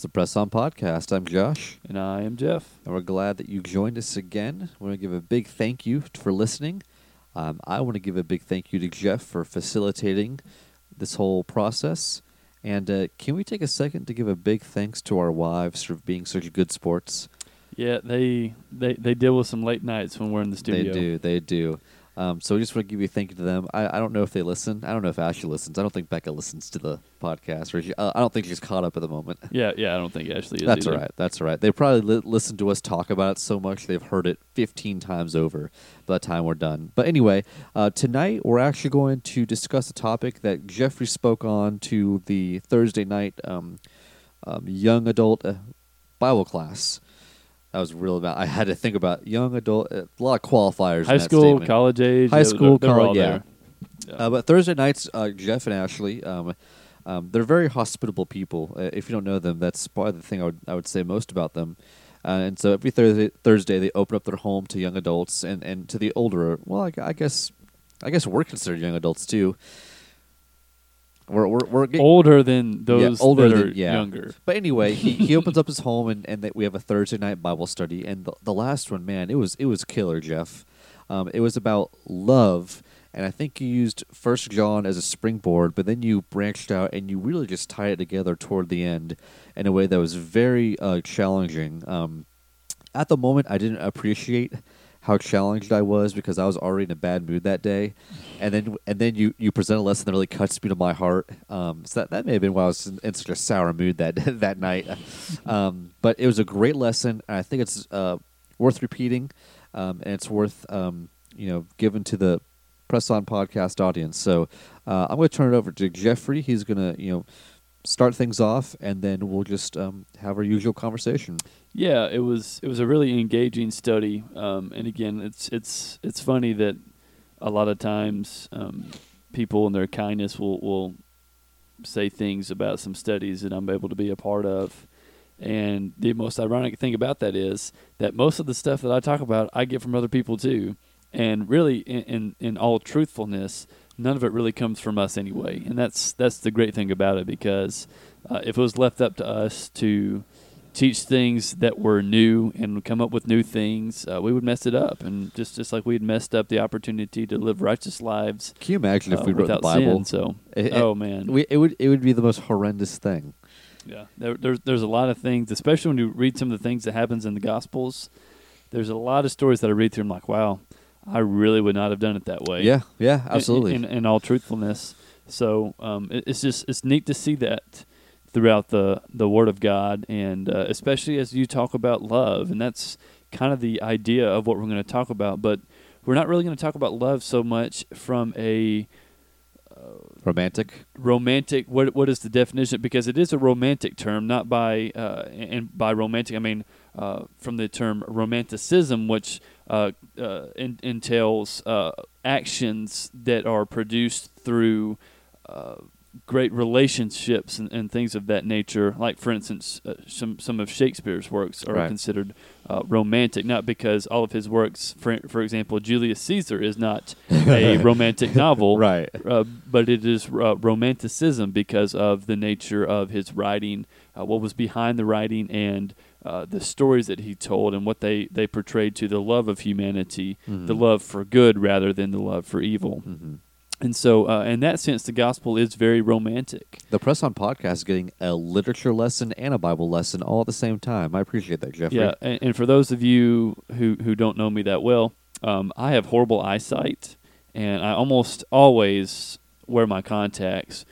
It's the Press On Podcast. I'm Josh, And I am Jeff. and we're glad that you joined us again. We want to give a big thank you for listening. Um, I want to give a big thank you to Jeff for facilitating this whole process. And uh, can we take a second to give a big thanks to our wives for being such good sports? Yeah, they they they deal with some late nights when we're in the studio. They do. They do. Um, so we just want to give you a thank you to them. I, I don't know if they listen. I don't know if Ashley listens. I don't think Becca listens to the podcast. Or she, uh, I don't think she's caught up at the moment. Yeah, yeah. I don't think Ashley is. That's either. right. That's all right. They probably li- listen to us talk about it so much they've heard it 15 times over by the time we're done. But anyway, uh, tonight we're actually going to discuss a topic that Jeffrey spoke on to the Thursday night um, um, young adult uh, Bible class. That was real about. I had to think about young adult. Uh, a lot of qualifiers. in High that school, statement. college age. High yeah, school, they're, they're all college, yeah. there. Yeah. Uh, but Thursday nights, uh, Jeff and Ashley, um, um, they're very hospitable people. Uh, if you don't know them, that's probably the thing I would I would say most about them. Uh, and so every Thursday, Thursday they open up their home to young adults and, and to the older. Well, I, I guess I guess we're considered young adults too. We're we're, we're getting, older than those older that than- are yeah. younger. But anyway, he, he opens up his home and, and that we have a Thursday night Bible study. And the, the last one, man, it was it was killer, Jeff. Um, it was about love, and I think you used First John as a springboard, but then you branched out and you really just tied it together toward the end in a way that was very uh, challenging. Um, at the moment, I didn't appreciate how challenged I was because I was already in a bad mood that day, and then and then you you present a lesson that really cuts me to my heart. Um, so that, that may have been why I was in, in such a sour mood that that night. Um, but it was a great lesson, and I think it's uh, worth repeating, um, and it's worth um, you know given to the press on podcast audience. So uh, I'm going to turn it over to Jeffrey. He's going to you know start things off, and then we'll just um, have our usual conversation. Yeah, it was it was a really engaging study. Um, and again, it's it's it's funny that a lot of times um, people in their kindness will will say things about some studies that I'm able to be a part of. And the most ironic thing about that is that most of the stuff that I talk about, I get from other people too. And really, in, in, in all truthfulness, none of it really comes from us anyway. And that's that's the great thing about it because uh, if it was left up to us to teach things that were new and come up with new things, uh, we would mess it up. And just just like we'd messed up the opportunity to live righteous lives Can you imagine if uh, we wrote the Bible? sin. So, It- oh man, we, it would it would be the most horrendous thing. yeah, there, there's there's a lot of things, especially when you read some of the things that happens in the Gospels. There's a lot of stories that I read through. I'm like, wow, I really would not have done it that way. Yeah, yeah, absolutely. In, in, all truthfulness, so um, it, it's just it's neat to see that throughout the the Word of God, and uh, especially as you talk about love, and that's kind of the idea of what we're going to talk about. But we're not really going to talk about love so much from a Romantic. romantic what what is the definition because it is a romantic term not by uh, and by romantic I mean uh, from the term romanticism which uh, uh, in, entails uh, actions that are produced through uh, great relationships and, and things of that nature like for instance uh, some some of Shakespeare's works are Right. considered uh, romantic not because all of his works for for example Julius Caesar is not a romantic novel Right. uh, but it is uh, romanticism because of the nature of his writing, uh, what was behind the writing, and uh, the stories that he told, and what they, they portrayed to the love of humanity, the Mhm. love for good rather than the love for evil. hmm And so, uh, in that sense, the gospel is very romantic. The Press On podcast is getting a literature lesson and a Bible lesson all at the same time. I appreciate that, Jeffrey. Yeah, and, and for those of you who, who don't know me that well, um, I have horrible eyesight, and I almost always wear my contacts.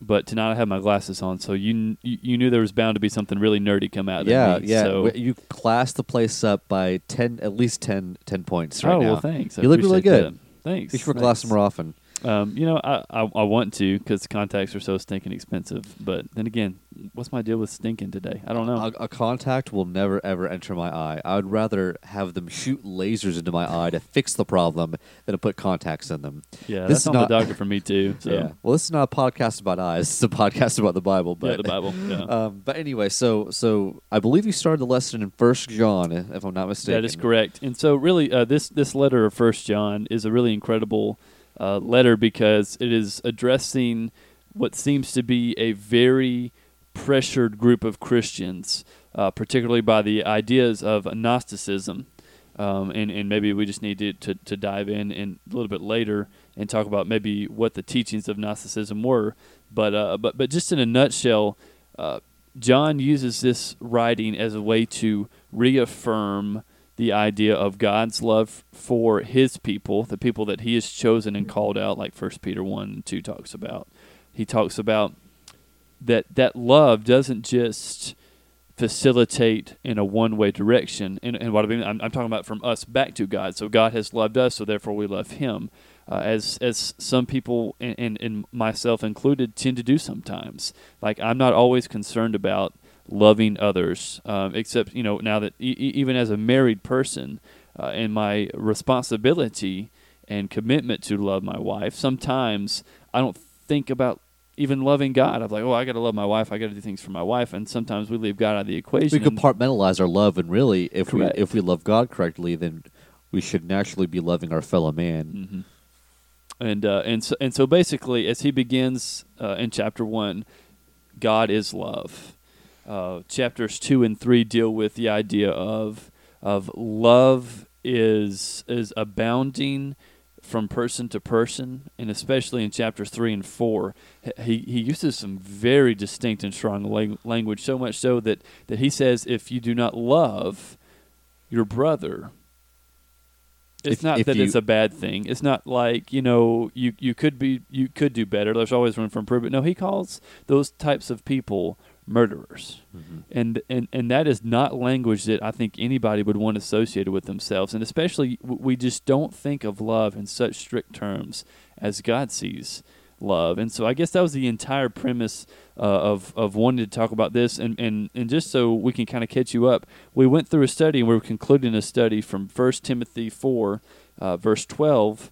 But tonight I have my glasses on, so you you knew there was bound to be something really nerdy come out yeah, me. yeah. So, You classed the place up by ten, at least 10, 10 points right oh now. well, thanks. I You look really good. that. Thanks. You should glasses more often. Um, you know, I, I I want to because contacts are so stinking expensive. But then again, what's my deal with stinking today? I don't know. A, a contact will never ever enter my eye. I would rather have them shoot lasers into my eye to fix the problem than to put contacts in them. yeah, this that's is not- the doctor for me too. So Yeah. Well, this is not a podcast about eyes. It's a podcast about the Bible. But yeah, the Bible. Yeah. Um, but anyway, so so I believe you started the lesson in First John, if I'm not mistaken. That is correct. And so, really, uh, this this letter of First John is a really incredible uh, letter because it is addressing what seems to be a very pressured group of Christians, uh, particularly by the ideas of Gnosticism. Um, and, and maybe we just need to, to, to dive in, in a little bit later and talk about maybe what the teachings of Gnosticism were. But, uh, but, but just in a nutshell, uh, John uses this writing as a way to reaffirm the idea of God's love for his people, the people that he has chosen and called out, like First Peter 1 and 2 talks about. He talks about that that love doesn't just facilitate in a one way direction. And, and what I mean, I'm, I'm, talking about from us back to God. So God has loved us, so therefore we love Him. Uh, as as some people and, and, and myself included tend to do sometimes. Like I'm not always concerned about loving others, um, except you know now that e- even as a married person, uh, and my responsibility and commitment to love my wife, sometimes I don't think about even loving God. I'm like, oh, I got to love my wife. I got to do things for my wife. And sometimes we leave God out of the equation. We compartmentalize our love, and really, if Correct. we if we love God correctly, then we should naturally be loving our fellow man. Mm-hmm. And uh, and so and so basically, as he begins uh, in chapter one, God is love. Uh, chapters two and three deal with the idea of of love is is abounding from person to person, and especially in chapters three and four, he, he uses some very distinct and strong language, so much so that, that he says, if you do not love your brother, it's if, not if that you, it's a bad thing. It's not like you know you you could be you could do better. There's always room for improvement. No, he calls those types of people murderers. Mm-hmm. And, and and that is not language that I think anybody would want associated with themselves. And especially we just don't think of love in such strict terms as God sees love. And so I guess that was the entire premise uh, of of wanting to talk about this. And and and just so we can kind of catch you up, we went through a study and we were concluding a study from First Timothy four, uh, verse twelve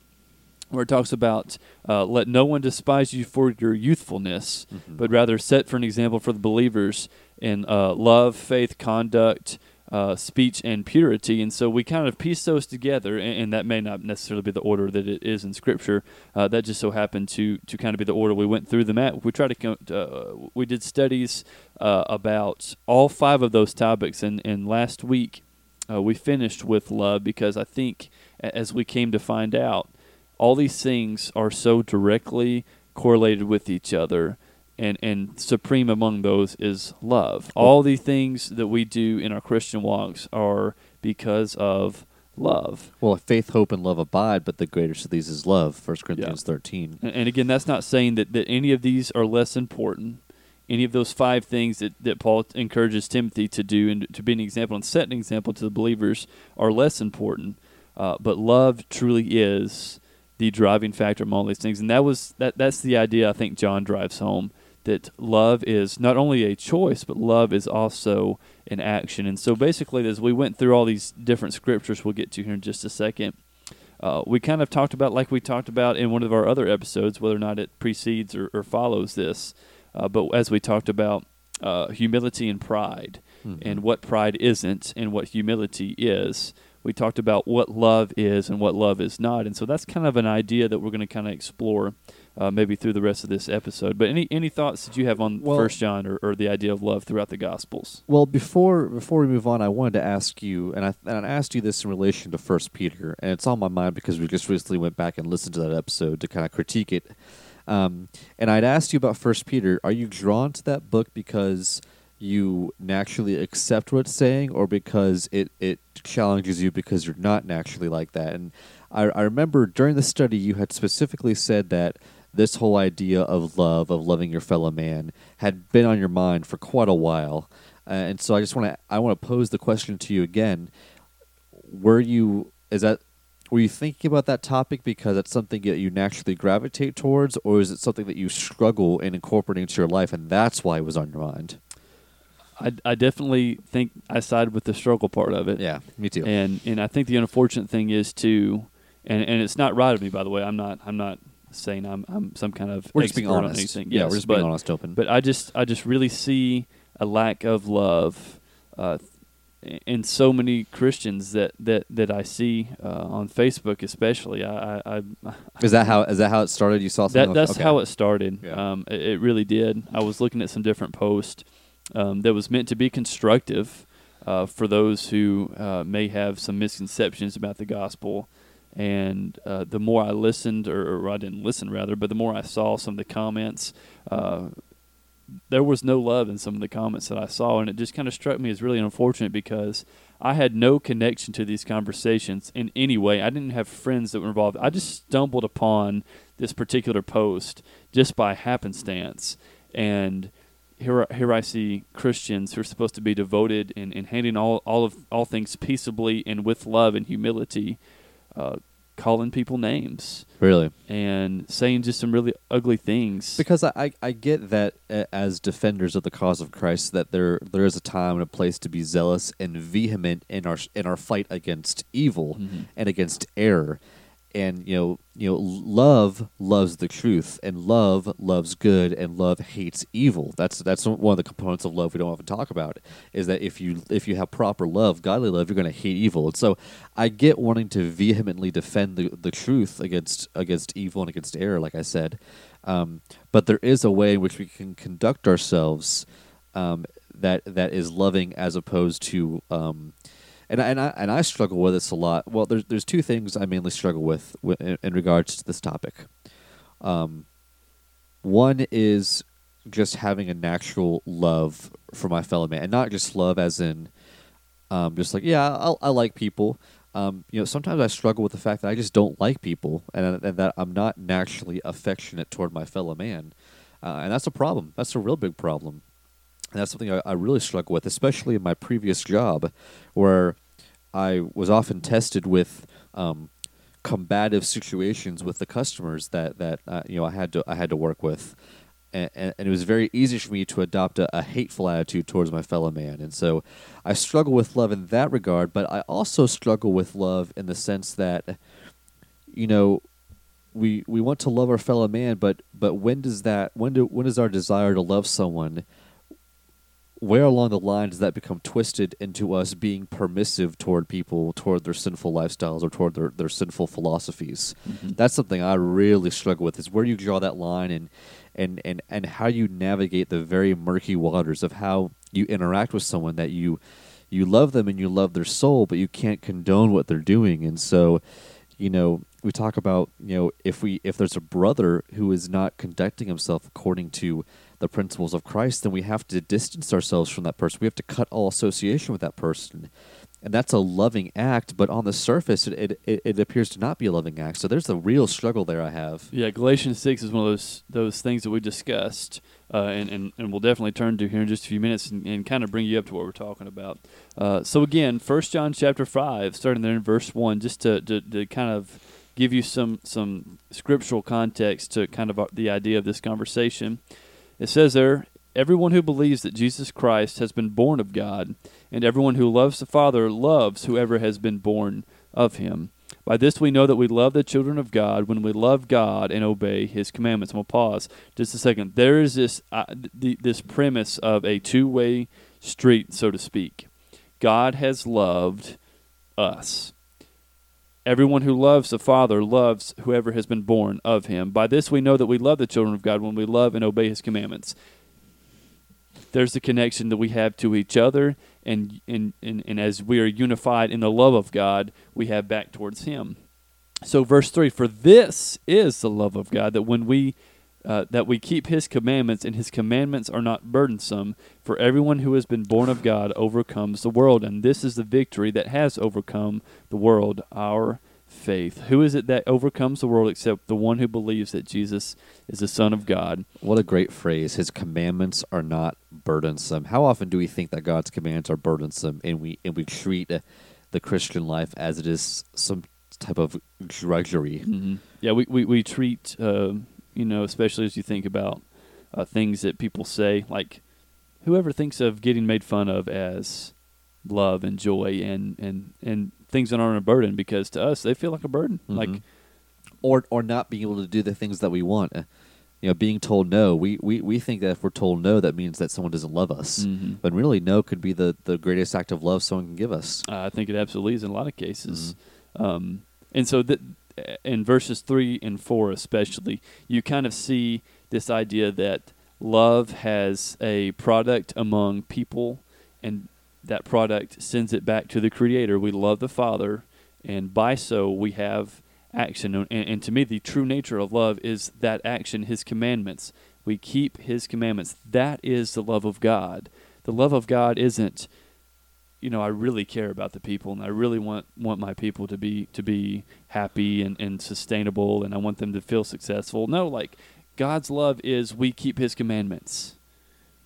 where it talks about uh, let no one despise you for your youthfulness, mm-hmm. but rather set for an example for the believers in uh, love, faith, conduct, uh, speech, and purity. And so we kind of piece those together, and, and, that may not necessarily be the order that it is in Scripture. Uh, that just so happened to to kind of be the order we went through them at. We tried to uh, we did studies uh, about all five of those topics, and and last week we finished with love because I think as we came to find out all these things are so directly correlated with each other and and supreme among those is love. All the things that we do in our Christian walks are because of love. Well, faith, hope, and love abide, but the greatest of these is love. First Corinthians yeah. thirteen. And, and, again, that's not saying that, that any of these are less important. Any of those five things that, that Paul encourages Timothy to do and to be an example and set an example to the believers are less important. Uh, but love truly is the driving factor of all these things. And that was that that's the idea I think John drives home that love is not only a choice, but love is also an action. And so basically as we went through all these different scriptures we'll get to here in just a second, uh, we kind of talked about like we talked about in one of our other episodes, whether or not it precedes or, or follows this. Uh, but as we talked about uh, humility and pride, mm-hmm. and what pride isn't, and what humility is, we talked about what love is and what love is not, and so that's kind of an idea that we're going to kind of explore uh, maybe through the rest of this episode. But any any thoughts that you have on well, First John or, or, the idea of love throughout the Gospels? Well, before before we move on, I wanted to ask you, and I and I asked you this in relation to First Peter, and it's on my mind because we just recently went back and listened to that episode to kind of critique it. Um, and I'd asked you about First Peter. Are you drawn to that book because you naturally accept what's saying or because it, it challenges you because you're not naturally like that. And I, I remember during the study you had specifically said that this whole idea of love, of loving your fellow man, had been on your mind for quite a while. Uh, and so I just want to I want to pose the question to you again. Were you is that were you thinking about that topic because it's something that you naturally gravitate towards, or is it something that you struggle in incorporating into your life, and that's why it was on your mind? I, I definitely think I side with the struggle part of it. Yeah, me too. And and I think the unfortunate thing is too, and and it's not right of me by the way. I'm not I'm not saying I'm I'm some kind of we're just being honest. Yeah, yes, we're just but, being honest, open. But I just I just really see a lack of love, uh, in so many Christians that that that I see uh, on Facebook, especially. I, I, I Is that how is that how it started? You saw something. that that's okay. how it started. Yeah. Um, it, it really did. I was looking at some different posts um, that was meant to be constructive uh, for those who uh, may have some misconceptions about the gospel. And uh, the more I listened, or, or I didn't listen rather, but the more I saw some of the comments, uh, there was no love in some of the comments that I saw, and it just kind of struck me as really unfortunate because I had no connection to these conversations in any way. I didn't have friends that were involved. I just stumbled upon this particular post just by happenstance, and here, here I see Christians who are supposed to be devoted and, and handing all, all of all things peaceably and with love and humility, uh, calling people names really and saying just some really ugly things. because I, I I get that uh, as defenders of the cause of Christ that there there is a time and a place to be zealous and vehement in our in our fight against evil Mhm. and against error, and you know you know love loves the truth and love loves good and love hates evil. That's that's one of the components of love we don't often talk about is that if you if you have proper love, godly love, you're going to hate evil. And so I get wanting to vehemently defend the the truth against against evil and against error, like I said. Um, but there is a way in which we can conduct ourselves um, that that is loving as opposed to um, and I, and I and I struggle with this a lot. Well, there's there's two things I mainly struggle with, wi- in, in regards to this topic. Um, one is just having a natural love for my fellow man, and not just love as in um, just like yeah, I, I like people. Um, you know, sometimes I struggle with the fact that I just don't like people, and, and that I'm not naturally affectionate toward my fellow man, uh, and that's a problem. That's a real big problem. And that's something I, I really struggle with, especially in my previous job, where I was often tested with um, combative situations with the customers that that uh, you know I had to I had to work with, and, and, it was very easy for me to adopt a, a hateful attitude towards my fellow man, and so I struggle with love in that regard. But I also struggle with love in the sense that, you know, we we want to love our fellow man, but but when does that when do when does our desire to love someone where along the line does that become twisted into us being permissive toward people, toward their sinful lifestyles, or toward their, their sinful philosophies? Mhm. That's something I really struggle with. Is where you draw that line and and and and how you navigate the very murky waters of how you interact with someone that you you love them and you love their soul, but you can't condone what they're doing, and so you know we talk about you know if we if there's a brother who is not conducting himself according to the principles of Christ, then we have to distance ourselves from that person. We have to cut all association with that person. And that's a loving act, but on the surface, it, it, it appears to not be a loving act. So there's a real struggle there I have. Yeah, Galatians six is one of those those things that we discussed, uh, and, and and we'll definitely turn to here in just a few minutes and, and kind of bring you up to what we're talking about. Uh, so again, First John chapter five, starting there in verse one, just to, to to kind of give you some some scriptural context to kind of the idea of this conversation. It says there, everyone who believes that Jesus Christ has been born of God, and everyone who loves the Father loves whoever has been born of him. By this we know that we love the children of God when we love God and obey His commandments. I'm gonna pause just a second. There is this uh, th- this premise of a two way street, so to speak. God has loved us. Everyone who loves the Father loves whoever has been born of Him. By this we know that we love the children of God when we love and obey His commandments. There's the connection that we have to each other, and, and, and, and as we are unified in the love of God, we have back towards Him. So, verse three: For this is the love of God that when we uh, that we keep His commandments, and His commandments are not burdensome. For everyone who has been born of God overcomes the world, and this is the victory that has overcome the world, our faith. Who is it that overcomes the world except the one who believes that Jesus is the Son of God? What a great phrase. His commandments are not burdensome. How often do we think that God's commands are burdensome and we and we treat the Christian life as it is some type of drudgery? hmm Yeah, we we we treat uh, you know, especially as you think about uh, things that people say, like whoever thinks of getting made fun of as love and joy and and and things that aren't a burden because to us they feel like a burden. Like Mhm. or or not being able to do the things that we want. Uh, You know, being told no, we, we, we think that if we're told no, that means that someone doesn't love us. Mhm. But really, no could be the, the greatest act of love someone can give us. Uh, I think it absolutely is in a lot of cases. Mm-hmm. Um, and so that in verses three and four, especially, you kind of see this idea that love has a product among people, and that product sends it back to the Creator. We love the Father, and by so we have action. And, and to me, the true nature of love is that action, His commandments. We keep His commandments. That is the love of God. The love of God isn't you know, I really care about the people and I really want, want my people to be to be happy and, and sustainable and I want them to feel successful. No, like God's love is we keep his commandments.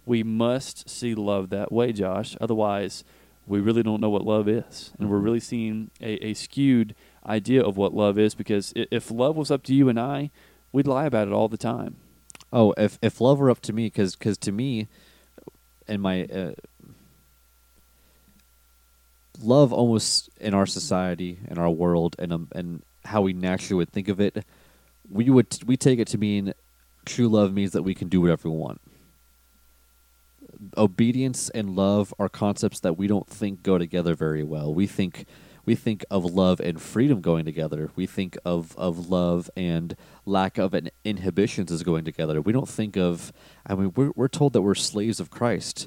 We must see love that way, Josh. Otherwise, we really don't know what love is. And we're Mhm. really seeing a, a skewed idea of what love is because if love was up to you and I, we'd lie about it all the time. Oh, if if love were up to me, because to me, in my uh, love, almost in our society, in our world, and um, and how we naturally would think of it, we would we take it to mean true love means that we can do whatever we want. Obedience and love are concepts that we don't think go together very well. We think we think of love and freedom going together. We think of, of love and lack of an inhibitions as going together. We don't think of, I mean, we're, we're told that we're slaves of Christ.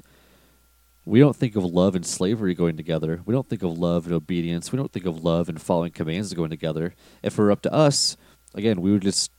We don't think of love and slavery going together. We don't think of love and obedience. We don't think of love and following commands going together. If it were up to us, again, we would just,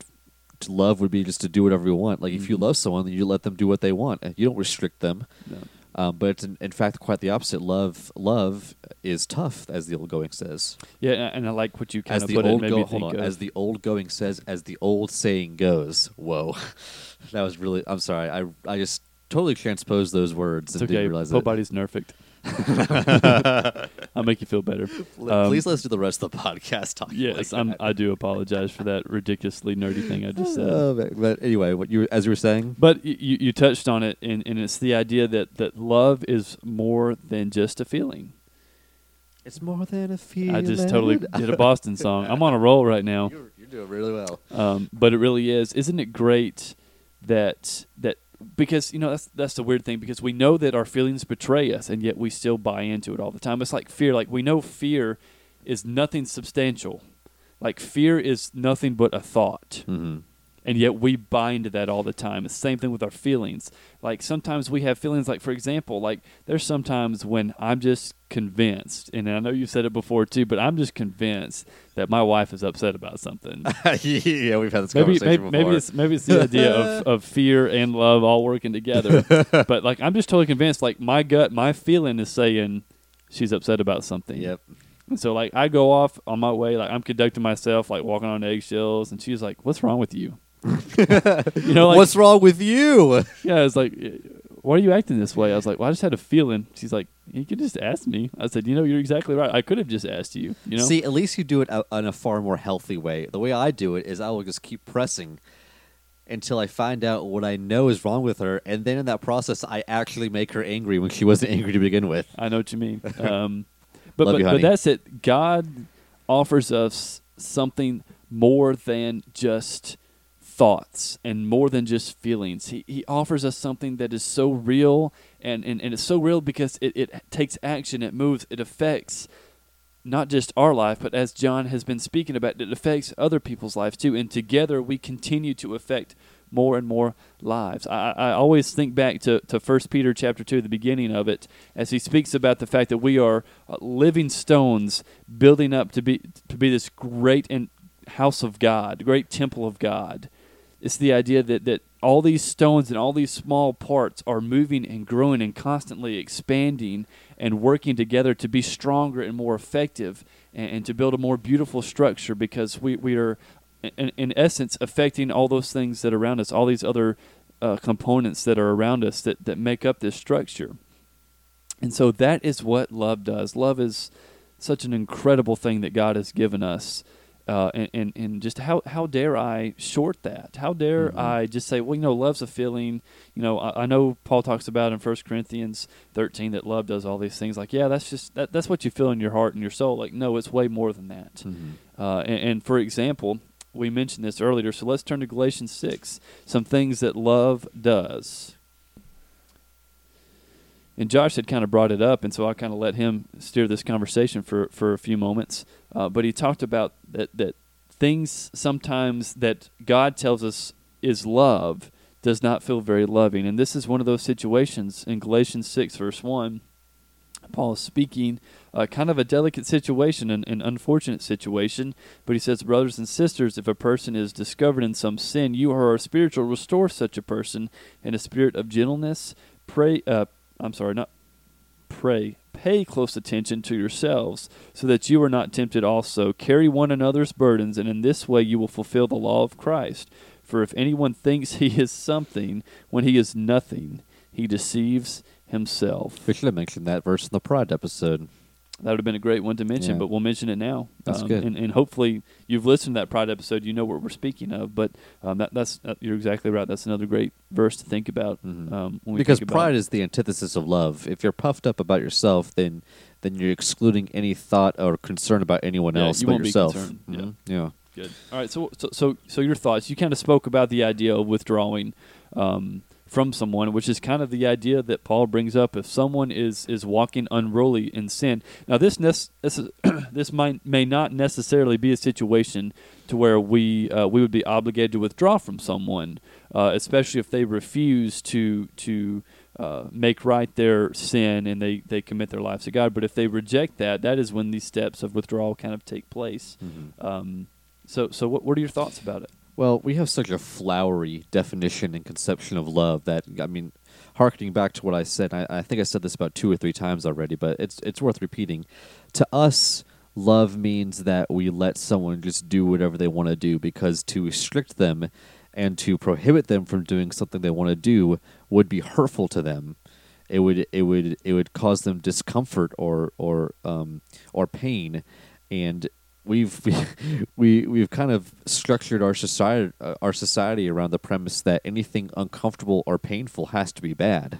love would be just to do whatever you want. Like if you Mhm. love someone, then you let them do what they want. You don't restrict them. No. Um, but it's in, in fact quite the opposite. Love, love is tough, as the old going says. Yeah, and I like what you kind As of the put old Made go, hold on. of- As the old going says, as the old saying goes. Whoa, that was really. I'm sorry. I I just totally transposed those words it's and okay. didn't realize Poor it. body's nerfed. I'll make you feel better. Um, Please let's do the rest of the podcast talking. Yes, like I'm. I do apologize for that ridiculously nerdy thing I just said. Uh, but, but anyway, what you as you were saying. But y- you, you touched on it, and, and it's the idea that, that love is more than just a feeling. It's more than a feeling. I just totally did a Boston song. I'm on a roll right now. You're, you're doing really well. Um, but it really is. Isn't it great that that because you know that's that's the weird thing because we know that our feelings betray us and yet we still buy into it all the time. It's like fear. Like we know fear is nothing substantial. Like fear is nothing but a thought. Mm-hmm. And yet we bind into that all the time. It's the same thing with our feelings. Like sometimes we have feelings like for example, like there's sometimes when I'm just convinced, and I know you've said it before too, but I'm just convinced that my wife is upset about something. yeah, we've had this maybe conversation maybe, before. maybe it's maybe it's the idea of, of fear and love all working together. but like I'm just totally convinced like my gut, my feeling is saying she's upset about something. Yep. And so like I go off on my way, like I'm conducting myself, like walking on eggshells, and she's like, "What's wrong with you?" you know, like What's wrong with you? yeah, it's like, why are you acting this way? I was like, well, I just had a feeling. She's like, you could just ask me. I said, you know, you're exactly right. I could have just asked you. You know, See, at least you do it o- in a far more healthy way. The way I do it is I will just keep pressing until I find out what I know is wrong with her, and then in that process, I actually make her angry when she wasn't angry to begin with. I know what you mean. Um, but but, you, but that's it. God offers us something more than just thoughts and more than just feelings. He, he offers us something that is so real, and, and, and it's so real because it, it takes action, it moves, it affects not just our life, but as John has been speaking about, it affects other people's lives too. And together we continue to affect more and more lives. I, I always think back to, to 1 Peter chapter 2, the beginning of it, as he speaks about the fact that we are uh, living stones building up to be, to be this great and house of God, great temple of God. It's the idea that, that all these stones and all these small parts are moving and growing and constantly expanding and working together to be stronger and more effective and, and to build a more beautiful structure because we, we are, in, in essence, affecting all those things that are around us, all these other uh, components that are around us that, that make up this structure. And so that is what love does. Love is such an incredible thing that God has given us. Uh, and, and, and just how, how dare I short that? How dare Mhm. I just say, well, you know, love's a feeling. You know, I, I know Paul talks about in 1 Corinthians 13 that love does all these things. Like, yeah, that's just, that, that's what you feel in your heart and your soul. Like, no, it's way more than that. Uh, and, and for example, we mentioned this earlier. So let's turn to Galatians 6. Some things that love does. And Josh had kind of brought it up, and so I kind of let him steer this conversation for, for a few moments. Uh, but he talked about that, that things sometimes that God tells us is love does not feel very loving. And this is one of those situations in Galatians 6, verse 1. Paul is speaking uh, kind of a delicate situation, an, an unfortunate situation. But he says, Brothers and sisters, if a person is discovered in some sin, you who are spiritual, restore such a person in a spirit of gentleness. Pray, uh, I'm sorry, not pray. Pay close attention to yourselves, so that you are not tempted also. Carry one another's burdens, and in this way you will fulfill the law of Christ. For if anyone thinks he is something when he is nothing, he deceives himself. We should have mentioned that verse in the Pride episode. That would have been a great one to mention, Yeah. but we'll mention it now. That's um, good. And, and hopefully you've listened to that Pride episode. You know what we're speaking of. But um, that, that's uh, you're exactly right. That's another great verse to think about. Mhm. Um, when we because think about pride is the antithesis of love. If you're puffed up about yourself, then then you're excluding any thought or concern about anyone Yeah, else you but yourself. concerned. Yeah. Yeah. Good. All right. So, so, so, so your thoughts. You kind of spoke about the idea of withdrawing um, from someone, which is kind of the idea that Paul brings up. If someone is is walking unruly in sin, now this nec- this is, this might may not necessarily be a situation to where we uh, we would be obligated to withdraw from someone, uh, especially if they refuse to to. Uh, make right their sin and they, they commit their lives to God. But if they reject that, that is when these steps of withdrawal kind of take place. Mhm. Um, so, so what, what are your thoughts about it? Well, we have such a flowery definition and conception of love that I mean, harkening back to what I said, I, I think I said this about two or three times already, but it's it's worth repeating. To us, love means that we let someone just do whatever they want to do because to restrict them and to prohibit them from doing something they want to do would be hurtful to them. It would it would it would cause them discomfort or or um, or pain, and we've we we've kind of structured our society uh, our society around the premise that anything uncomfortable or painful has to be bad.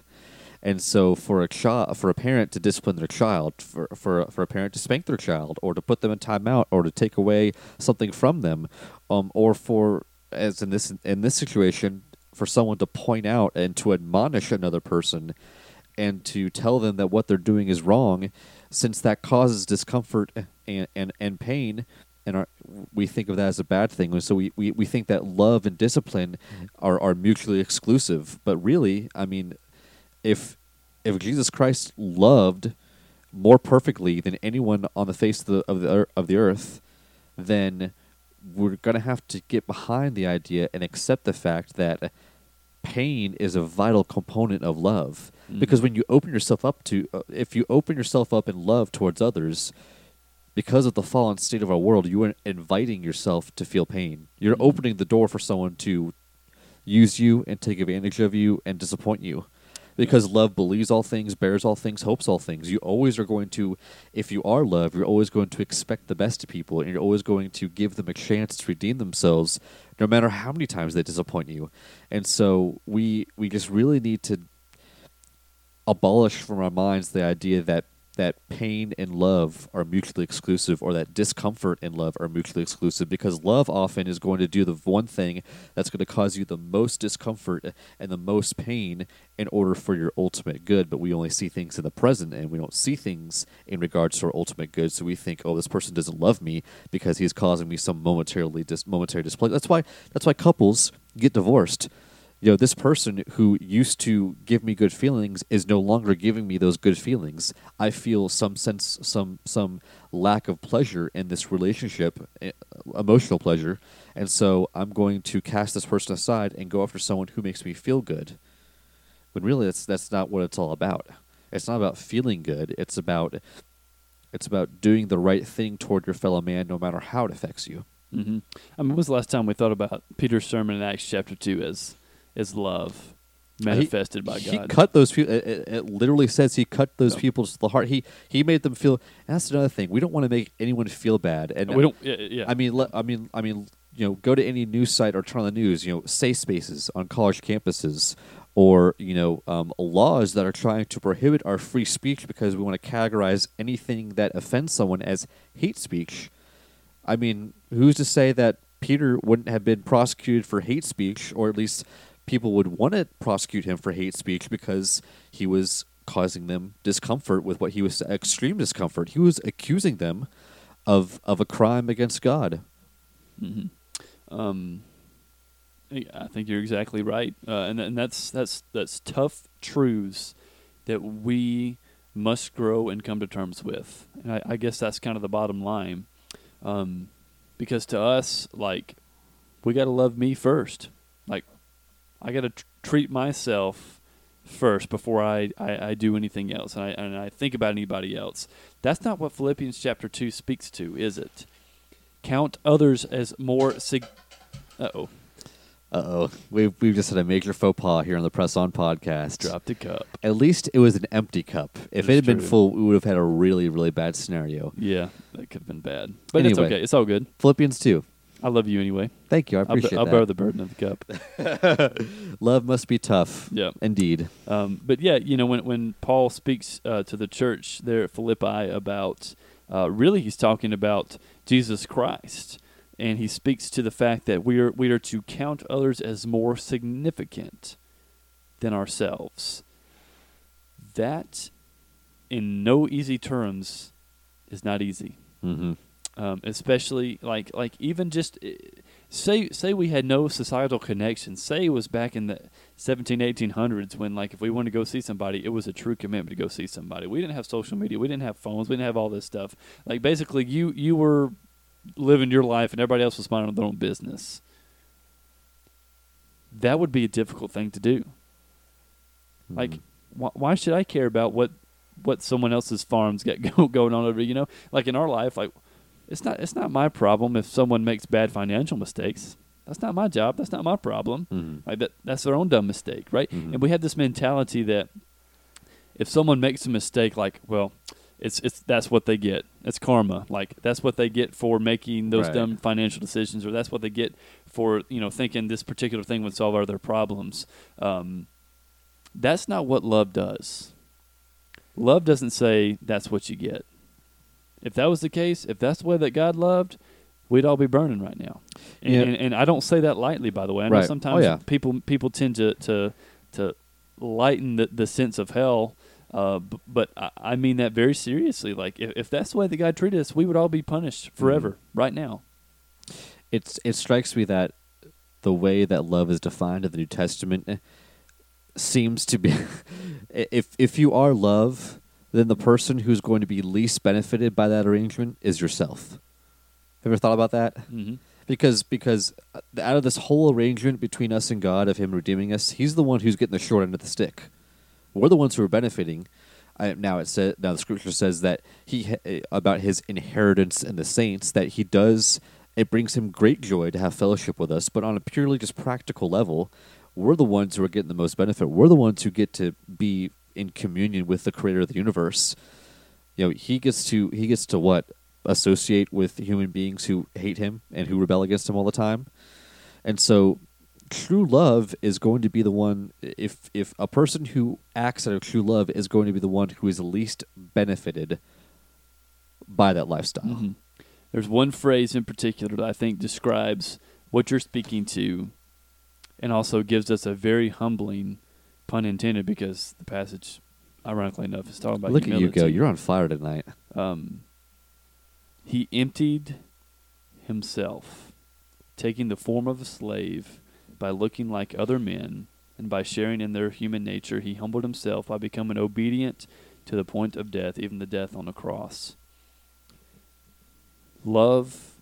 And so, for a child, for a parent to discipline their child, for for for a parent to spank their child, or to put them in timeout, or to take away something from them, um, or for as in this in this situation, for someone to point out and to admonish another person, and to tell them that what they're doing is wrong, since that causes discomfort and and, and pain, and our, we think of that as a bad thing. So we, we, we think that love and discipline are, are mutually exclusive. But really, I mean, if if Jesus Christ loved more perfectly than anyone on the face of the of the, of the earth, then we're going to have to get behind the idea and accept the fact that pain is a vital component of love. Because Mhm. when you open yourself up to, uh, if you open yourself up in love towards others, because of the fallen state of our world, you are inviting yourself to feel pain. You're Mhm. opening the door for someone to use you and take advantage of you and disappoint you. Because love believes all things, bears all things, hopes all things. You always are going to, if you are love, you're always going to expect the best of people, and you're always going to give them a chance to redeem themselves, no matter how many times they disappoint you. And so we we just really need to abolish from our minds the idea that that pain and love are mutually exclusive or that discomfort and love are mutually exclusive because love often is going to do the one thing that's going to cause you the most discomfort and the most pain in order for your ultimate good. But we only see things in the present and we don't see things in regards to our ultimate good. So we think oh this person doesn't love me because he's causing me some momentarily dis- momentary display. That's why that's why couples get divorced you know, this person who used to give me good feelings is no longer giving me those good feelings. I feel some sense, some some lack of pleasure in this relationship, eh, emotional pleasure, and so I'm going to cast this person aside and go after someone who makes me feel good. When really, that's that's not what it's all about. It's not about feeling good. It's about it's about doing the right thing toward your fellow man, no matter how it affects you. hmm I mean, when was the last time we thought about Peter's sermon in Acts chapter two as as love manifested by God. he cut those people. It, it, it literally says he cut those Yeah. people to the heart. He he made them feel. And that's another thing. We don't want to make anyone feel bad. And we don't. Yeah, yeah. I mean, le, I mean, I mean, you know, go to any news site or turn on the news. You know, safe spaces on college campuses, or you know, um, laws that are trying to prohibit our free speech because we want to categorize anything that offends someone as hate speech. I mean, who's to say that Peter wouldn't have been prosecuted for hate speech, or at least people would want to prosecute him for hate speech because he was causing them discomfort with what he was extreme discomfort. He was accusing them of of a crime against God. hmm Um, I I think you're exactly right, uh, and and that's that's that's tough truths that we must grow and come to terms with. And I, I guess that's kind of the bottom line, um, because to us, like, we got to love me first. I got to tr- treat myself first before I, I, I do anything else, and I and I think about anybody else. That's not what Philippians chapter two speaks to, is it? Count others as more sig. Uh oh, Uh oh, we've we've just had a major faux pas here on the Press On podcast. dropped a cup. At least it was an empty cup. If That's it had been full, we would have had a really really bad scenario. Yeah, that could have been bad, but it's okay. It's all good. Philippians two. I love you anyway. Thank you. I I'll, appreciate I'll that. bear the burden of the cup. Love must be tough. Yeah. Indeed. Um, but yeah, you know, when when Paul speaks uh, to the church there at Philippi about, uh, really, he's talking about Jesus Christ, and he speaks to the fact that we are we are to count others as more significant than ourselves. That, in no easy terms, is not easy. Mm-hmm. Um, especially like like even just uh, say say we had no societal connections say it was back in the 17 1800s when like if we wanted to go see somebody it was a true commitment to go see somebody. We didn't have social media. We didn't have phones. We didn't have all this stuff. Like basically you you were living your life and everybody else was minding their own business. That would be a difficult thing to do. Like Mm-hmm. why, why should i care about what what someone else's farms got go, going on over you know? Like in our life like it's not it's not my problem if someone makes bad financial mistakes. That's not my job. That's not my problem. Mhm. like that that's their own dumb mistake right? Mhm. and we have this mentality that if someone makes a mistake like well it's it's that's what they get. It's karma. Like that's what they get for making those Right. dumb financial decisions or that's what they get for you know thinking this particular thing would solve all their problems. Um, that's not what love does. Love doesn't say that's what you get if that was the case if that's the way that god loved we'd all be burning right now and, Yeah. and, and i don't say that lightly by the way i know Right. Oh, sometimes yeah. people people tend to to to lighten the, the sense of hell uh, b- but I, I mean that very seriously like if, if that's the way that god treated us we would all be punished forever Mm-hmm. right now It's it strikes me that the way that love is defined in the New Testament eh, seems to be if if you are love, then the person who's going to be least benefited by that arrangement is yourself. Have you ever thought about that? mm-hmm. Because because uh, out of this whole arrangement between us and God of Him redeeming us, He's the one who's getting the short end of the stick. We're the ones who are benefiting. I, now it says now the Scripture says that He eh, about His inheritance in the saints that He does. It brings Him great joy to have fellowship with us, but on a purely just practical level, we're the ones who are getting the most benefit. We're the ones who get to be in communion with the Creator of the universe. You know, He gets to He gets to what associate with human beings who hate him and who rebel against him all the time. And so true love is going to be the one if if a person who acts out of true love is going to be the one who is least benefited by that lifestyle. Mhm. There's one phrase in particular that I think describes what you're speaking to and also gives us a very humbling, pun intended, because the passage, ironically enough, is talking about Look at you go. You're on fire tonight. um, he emptied himself, taking the form of a slave by looking like other men, and by sharing in their human nature, he humbled himself by becoming obedient to the point of death, even the death on the cross. Love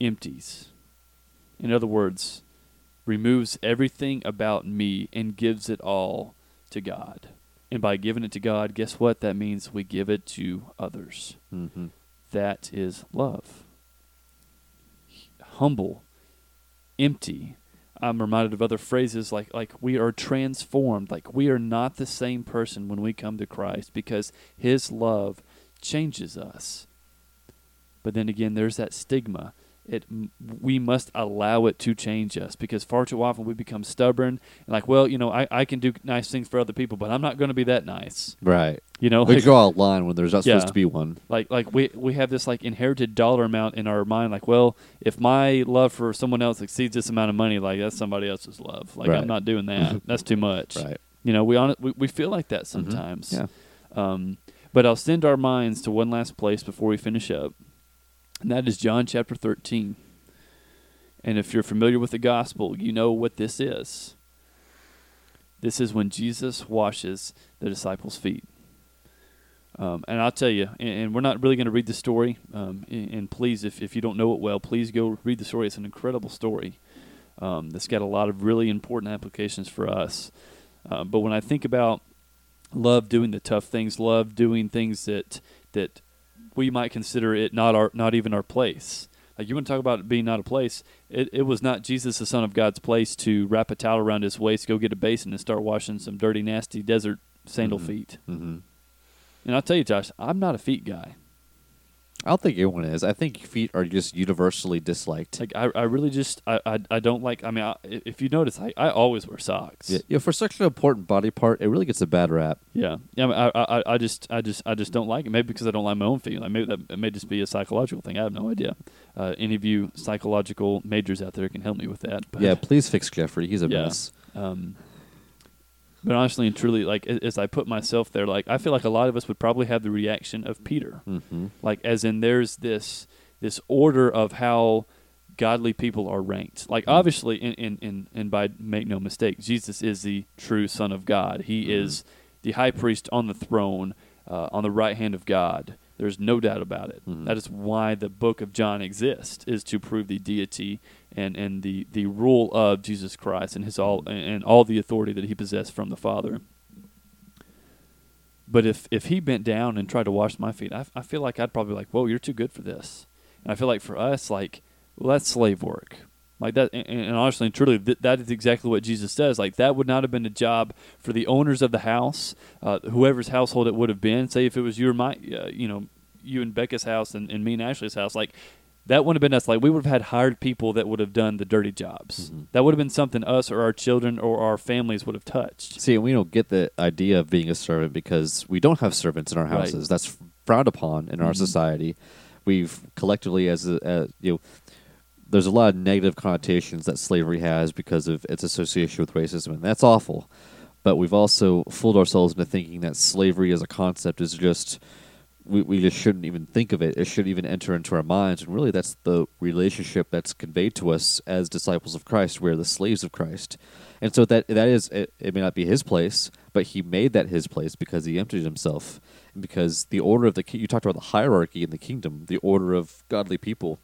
empties. In other words, removes everything about me and gives it all to God. And by giving it to God, guess what? That means we give it to others. Mm-hmm. That is love. Humble, empty. I'm reminded of other phrases like like we are transformed, like we are not the same person when we come to Christ because his love changes us. But then again there's that stigma it we must allow it to change us because far too often we become stubborn and like, well, you know, I, I can do nice things for other people, but I'm not going to be that nice. Right. You know, We like, draw a line when there's not Yeah. supposed to be one. like like we we have this like inherited dollar amount in our mind. Like, well, if my love for someone else exceeds this amount of money, like that's somebody else's love. Like Right. I'm not doing that. that's too much. Right. You know, we on we, we feel like that Mhm. sometimes. Yeah. Um, but I'll send our minds to one last place before we finish up, and that is John chapter 13. And if you're familiar with the gospel, you know what this is. This is when Jesus washes the disciples' feet. Um, and I'll tell you, and, and we're not really going to read the story. Um, and, and please, if, if you don't know it well, please go read the story. It's an incredible story um, that's got a lot of really important applications for us. Uh, but when I think about love doing the tough things, love doing things that that we might consider it not our not even our place. Like you want to talk about it being not a place. It it was not Jesus, the Son of God's place, to wrap a towel around his waist, go get a basin, and start washing some dirty, nasty desert sandal Mhm. feet. Mm-hmm. And I'll tell you, Josh, I'm not a feet guy. I don't think anyone is. I think feet are just universally disliked. Like I, I really just I, I, I don't like. I mean, I, if you notice, I, I always wear socks. yeah, yeah, for such an important body part, it really gets a bad rap. Yeah, yeah. I, mean, I, I, I just, I just, I just don't like it. Maybe because I don't like my own feet. Like maybe that it may just be a psychological thing. I have no idea. Uh, any of you psychological majors out there can help me with that. But, Yeah, please fix Jeffrey. He's a Yeah. mess. Um, but honestly and truly, like as I put myself there, like I feel like a lot of us would probably have the reaction of Peter. Mm-hmm. Like as in, there's this this order of how godly people are ranked. Like obviously, in in in, and by make no mistake, Jesus is the true Son of God. He Mhm. is the high priest on the throne, uh, on the right hand of God. There's no doubt about it. Mhm. That is why the book of John exists, is to prove the deity and, and the, the rule of Jesus Christ and his all and all the authority that he possessed from the Father. But if, if he bent down and tried to wash my feet, I, I feel like I'd probably be like, whoa, you're too good for this. And I feel like for us, like, well, that's slave work. Like that, and, and honestly and truly, th- that is exactly what Jesus says. Like that would not have been a job for the owners of the house, uh, whoever's household it would have been. Say if it was you or my, uh, you know, you and Becca's house and, and me and Ashley's house, like that wouldn't have been us. Like we would have had hired people that would have done the dirty jobs. Mhm. That would have been something us or our children or our families would have touched. See, and we don't get the idea of being a servant because we don't have servants in our Right. houses. That's frowned upon in our Mhm. society. We've collectively, as a, uh, you know, there's a lot of negative connotations that slavery has because of its association with racism, and that's awful. But we've also fooled ourselves into thinking that slavery as a concept is just we, we just shouldn't even think of it. It shouldn't even enter into our minds. And really, that's the relationship that's conveyed to us as disciples of Christ. We're the slaves of Christ. And so that that is it, it may not be his place, but he made that his place because he emptied himself. And because the order of the you talked about the hierarchy in the kingdom, the order of godly people.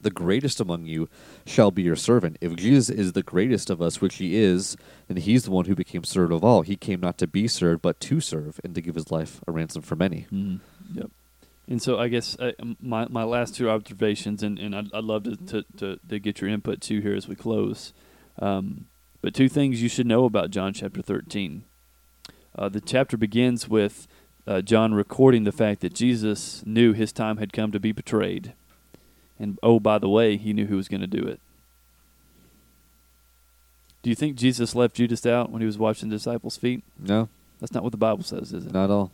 The greatest among you shall be your servant. If Jesus is the greatest of us, which he is, then he's the one who became servant of all. He came not to be served, but to serve and to give his life a ransom for many. Mm, yep. And so I guess uh, my my last two observations, and, and I'd, I'd love to, to, to, to get your input too here as we close. Um, but two things you should know about John chapter 13. Uh, the chapter begins with uh, John recording the fact that Jesus knew his time had come to be betrayed. And oh, by the way, he knew who was going to do it. Do you think Jesus left Judas out when he was washing the disciples' feet? No, That's not what the Bible says, is it? not at all.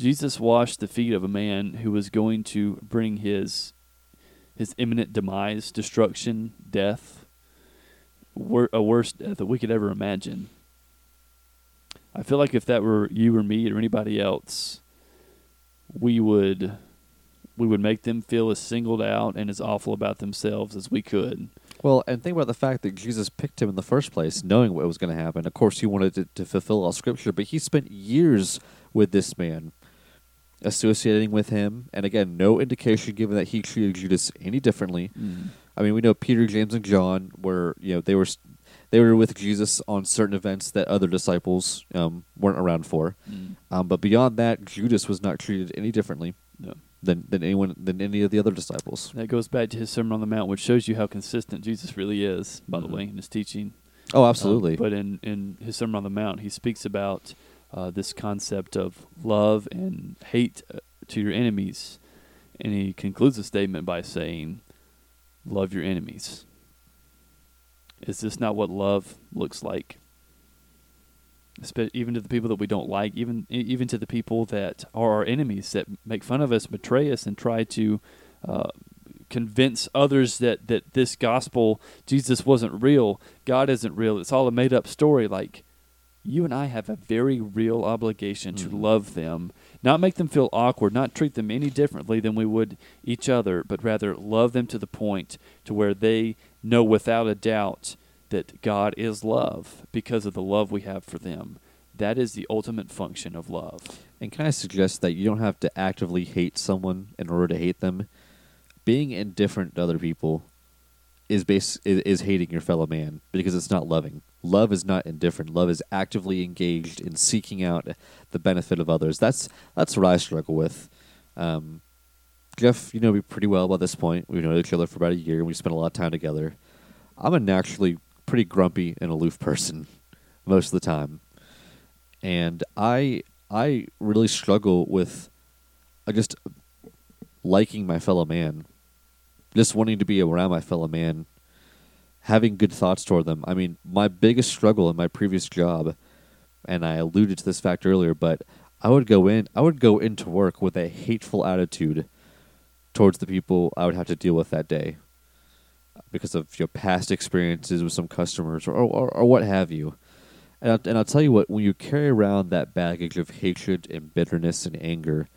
Jesus washed the feet of a man who was going to bring his his imminent demise, destruction, death, wor- a worse death that we could ever imagine. I feel like if that were you or me or anybody else, we would we would make them feel as singled out and as awful about themselves as we could. Well, and think about the fact that Jesus picked him in the first place, knowing what was going to happen. Of course, he wanted to, to fulfill all Scripture, but he spent years with this man, associating with him, and again, no indication given that he treated Judas any differently. I mean, we know Peter, James, and John were, you know, they were, they were with Jesus on certain events that other disciples um, weren't around for. Mm. Um, but beyond that, Judas was not treated any differently No. than than anyone than any of the other disciples. That goes back to his Sermon on the Mount, which shows you how consistent Jesus really is, by Mhm. the way, in his teaching. Oh, Um, absolutely. but in, in his Sermon on the Mount, he speaks about uh, this concept of love and hate uh, to your enemies. And he concludes the statement by saying, Love your enemies. Is this not what love looks like? Even to the people that we don't like, even even to the people that are our enemies, that make fun of us, betray us, and try to uh, convince others that, that this gospel, Jesus wasn't real, God isn't real, it's all a made up story. Like, you and I have a very real obligation to mm-hmm. love them, not make them feel awkward, not treat them any differently than we would each other, but rather love them to the point to where they know without a doubt that God is love because of the love we have for them. That is the ultimate function of love. And can I suggest that you don't have to actively hate someone in order to hate them? Being indifferent to other people is base is, is hating your fellow man because it's not loving. Love is not indifferent. Love is actively engaged in seeking out the benefit of others. That's that's what I struggle with. Um, Jeff, you know me pretty well by this point. We've known each other for about a year, and we spent a lot of time together. I'm a naturally pretty grumpy and aloof person most of the time, and I I really struggle with uh, just liking my fellow man, just wanting to be around my fellow man having good thoughts toward them. I mean, my biggest struggle in my previous job, and I alluded to this fact earlier, but I would go in, I would go into work with a hateful attitude towards the people I would have to deal with that day because of your past experiences with some customers or, or, or what have you. And I'll, and I'll tell you what, when you carry around that baggage of hatred and bitterness and anger,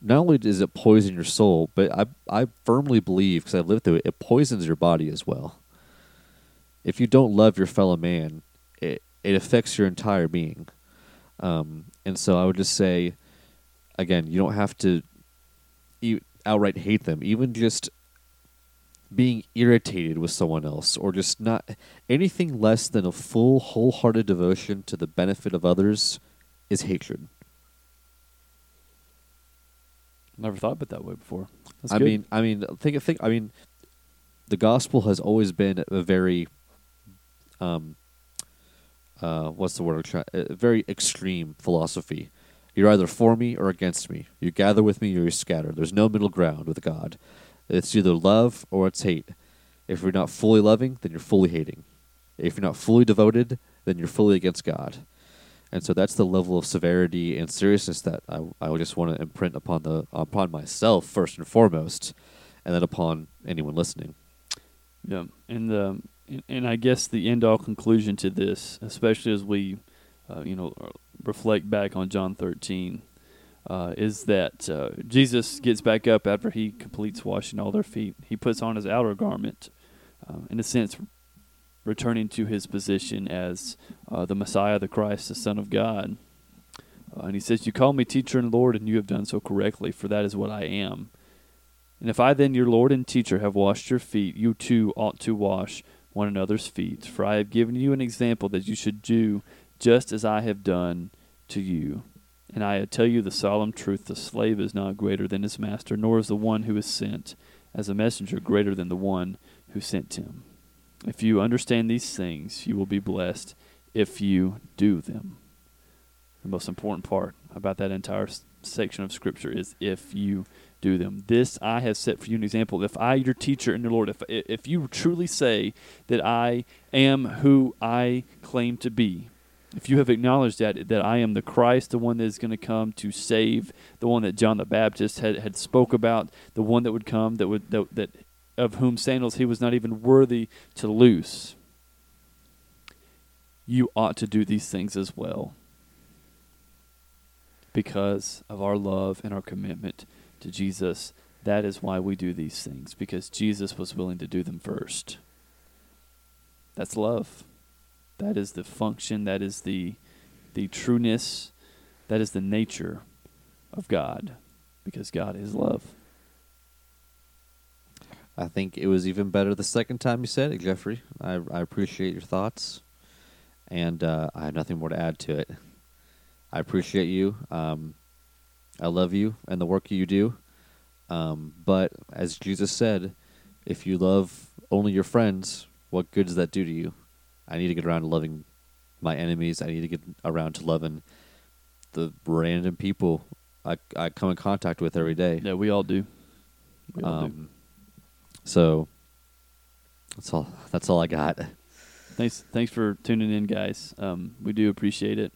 not only does it poison your soul, but I I firmly believe because I've lived through it, it poisons your body as well if you don't love your fellow man, it it affects your entire being. Um, and so I would just say, again, you don't have to e- outright hate them. Even just being irritated with someone else, or just not anything less than a full, wholehearted devotion to the benefit of others, is hatred. Never thought of it that way before. That's I good. mean, I mean, think, think. I mean, the gospel has always been a very um, uh, what's the word? A very extreme philosophy. You're either for me or against me. You gather with me or you scatter. There's no middle ground with God. It's either love or it's hate. If you're not fully loving, then you're fully hating. If you're not fully devoted, then you're fully against God. And so that's the level of severity and seriousness that I, I just want to imprint upon the upon myself first and foremost, and then upon anyone listening. Yeah, and the and I guess the end all conclusion to this, especially as we, uh, you know, reflect back on John 13, uh, is that uh, Jesus gets back up after he completes washing all their feet. He puts on his outer garment, uh, in a sense, returning to his position as uh, the Messiah, the Christ, the Son of God. Uh, and he says, You call me teacher and Lord, and you have done so correctly, for that is what I am. And if I then, your Lord and teacher, have washed your feet, you too ought to wash one another's feet. For I have given you an example that you should do just as I have done to you. And I tell you the solemn truth the slave is not greater than his master, nor is the one who is sent as a messenger greater than the one who sent him. If you understand these things, you will be blessed if you do them. The most important part about that entire section of Scripture is if you do them. This I have set for you an example. If I, your teacher in the Lord, if if you truly say that I am who I claim to be, if you have acknowledged that that I am the Christ, the one that is going to come to save, the one that John the Baptist had, had spoke about, the one that would come that would that, that of whom sandals he was not even worthy to loose. You ought to do these things as well because of our love and our commitment to Jesus, that is why we do these things, because Jesus was willing to do them first. That's love. That is the function, that is the the trueness, that is the nature of God, because God is love. I think it was even better the second time you said it, Jeffrey. I, I appreciate your thoughts, and uh, I have nothing more to add to it. I appreciate you. Um, I love you and the work you do. Um, but as Jesus said, if you love only your friends, what good does that do to you? I need to get around to loving my enemies. I need to get around to loving the random people I I come in contact with every day. Yeah, we all do. We all do. Um, so that's all. That's all I got. Thanks, thanks for tuning in, guys. Um, we do appreciate it.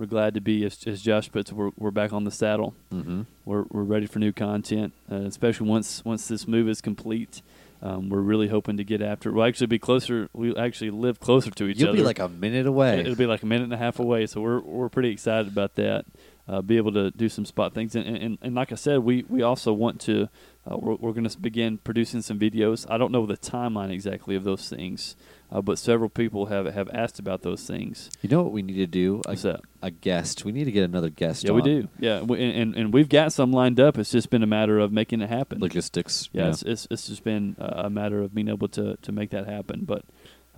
We're glad to be, as, as Josh puts, we're we're back on the saddle. Mm-hmm. We're we're ready for new content, uh, especially once once this move is complete. Um, we're really hoping to get after. it. We'll actually be closer. We'll actually live closer to each other. You'll be like a minute away. It'll be like a minute and a half away, so we're we're pretty excited about that. Uh, be able to do some spot things, and, and, and like I said, we, we also want to. Uh, we're we're going to begin producing some videos. I don't know the timeline exactly of those things, uh, but several people have have asked about those things. you know what we need to do? A, that? a guest. We need to get another guest. Yeah, we do. Yeah, we, and, and we've got some lined up. It's just been a matter of making it happen. Logistics. yeah, you It's, it's it's just been a matter of being able to to make that happen. But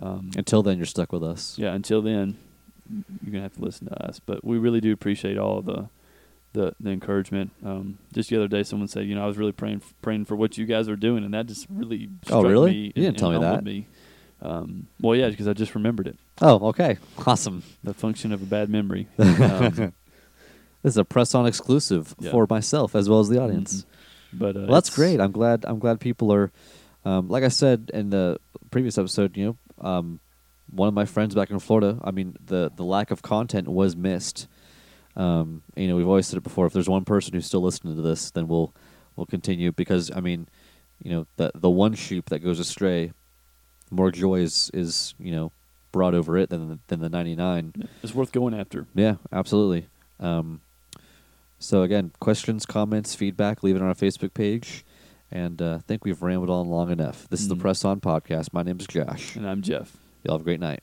um, Until then, you're stuck with us. yeah, until then, you're gonna have to listen to us. But we really do appreciate all of the the, the encouragement. Um, just the other day, someone said, you know, I was really praying praying for what you guys are doing, and that just really Oh, really? me You didn't and tell me that. Me. Um, well, yeah, because I just remembered it. Oh, okay. Awesome. The function of a bad memory. Um, This is a press on exclusive Yeah. for myself as well as the audience. but uh, Well, that's great. I'm glad. I'm glad people are. Um, like I said in the previous episode, you know, um, one of my friends back in Florida. I mean, the the lack of content was missed. Um, you know, we've always said it before. If there's one person who's still listening to this, then we'll we'll continue because I mean, you know, the the one sheep that goes astray, more joy is is you know brought over it than the, than the 99. It's worth going after. Yeah, absolutely. Um, so again, questions, comments, feedback, leave it on our Facebook page. And uh, I think we've rambled on long enough. This is the Mhm. Press On Podcast. My name is Josh. And I'm Jeff. Y'all have a great night.